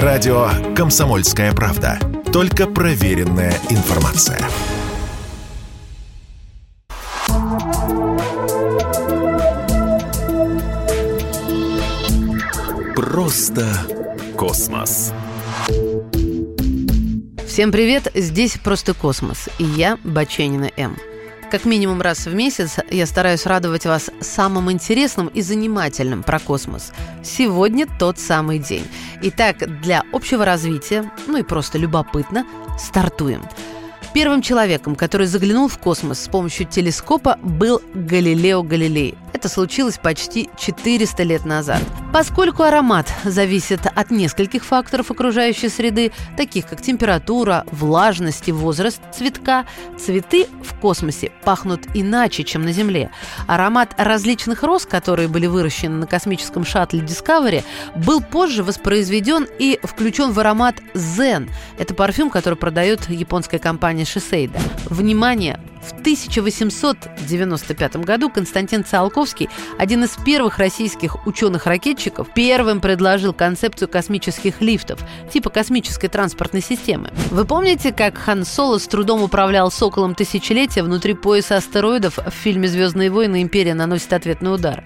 Радио «Комсомольская правда». Только проверенная информация. Просто космос. Всем привет, здесь «Просто космос» и я, Баченина М. Как минимум раз в месяц я стараюсь радовать вас самым интересным и занимательным про космос. Сегодня тот самый день. Итак, для общего развития, ну и просто любопытно, стартуем. Первым человеком, который заглянул в космос с помощью телескопа, был Галилео Галилей. Это случилось почти 400 лет назад. Поскольку аромат зависит от нескольких факторов окружающей среды, таких как температура, влажность и возраст цветка, цветы в космосе пахнут иначе, чем на Земле. Аромат различных роз, которые были выращены на космическом шаттле Discovery, был позже воспроизведен и включен в аромат Zen. Это парфюм, который продает японская компания Shiseido. Внимание! В 1895 году Константин Циолковский, один из первых российских ученых-ракетчиков, первым предложил концепцию космических лифтов, типа космической транспортной системы. Вы помните, как Хан Соло с трудом управлял «Соколом тысячелетия» внутри пояса астероидов в фильме «Звездные войны. Империя наносит ответный удар»?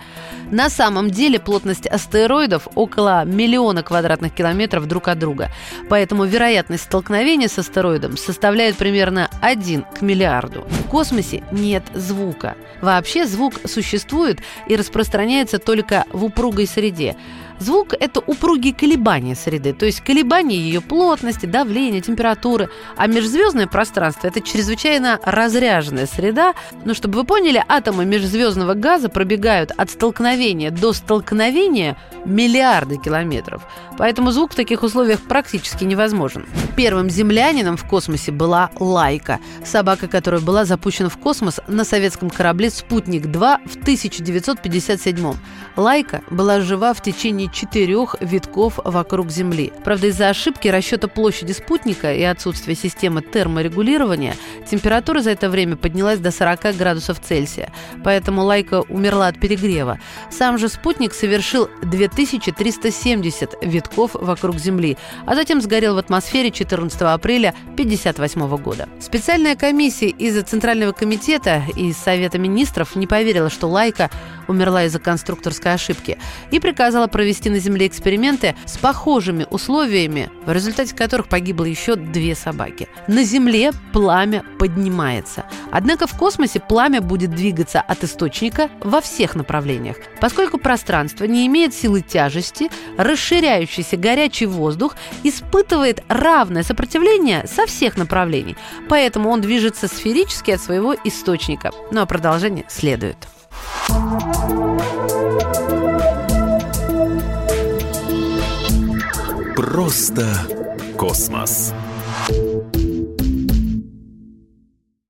На самом деле плотность астероидов около миллиона квадратных километров друг от друга, поэтому вероятность столкновения с астероидом составляет примерно 1 к миллиарду. В космосе нет звука. Вообще звук существует и распространяется только в упругой среде. Звук – это упругие колебания среды, то есть колебания ее плотности, давления, температуры. А межзвездное пространство – это чрезвычайно разряженная среда. Но чтобы вы поняли, атомы межзвездного газа пробегают от столкновения до столкновения миллиарды километров. Поэтому звук в таких условиях практически невозможен. Первым землянином в космосе была Лайка, собака, которая была запущена в космос на советском корабле «Спутник-2» в 1957 Лайка была жива в течение течение четырех витков вокруг Земли. Правда, из-за ошибки расчета площади спутника и отсутствия системы терморегулирования температура за это время поднялась до 40 градусов Цельсия, поэтому Лайка умерла от перегрева. Сам же спутник совершил 2370 витков вокруг Земли, а затем сгорел в атмосфере 14 апреля 1958 года. Специальная комиссия из Центрального комитета и Совета министров не поверила, что Лайка умерла из-за конструкторской ошибки и приказала провести на Земле эксперименты с похожими условиями, в результате которых погибло еще две собаки. На Земле пламя поднимается. Однако в космосе пламя будет двигаться от источника во всех направлениях. Поскольку пространство не имеет силы тяжести, расширяющийся горячий воздух испытывает равное сопротивление со всех направлений. Поэтому он движется сферически от своего источника. Ну а продолжение следует. Просто космос.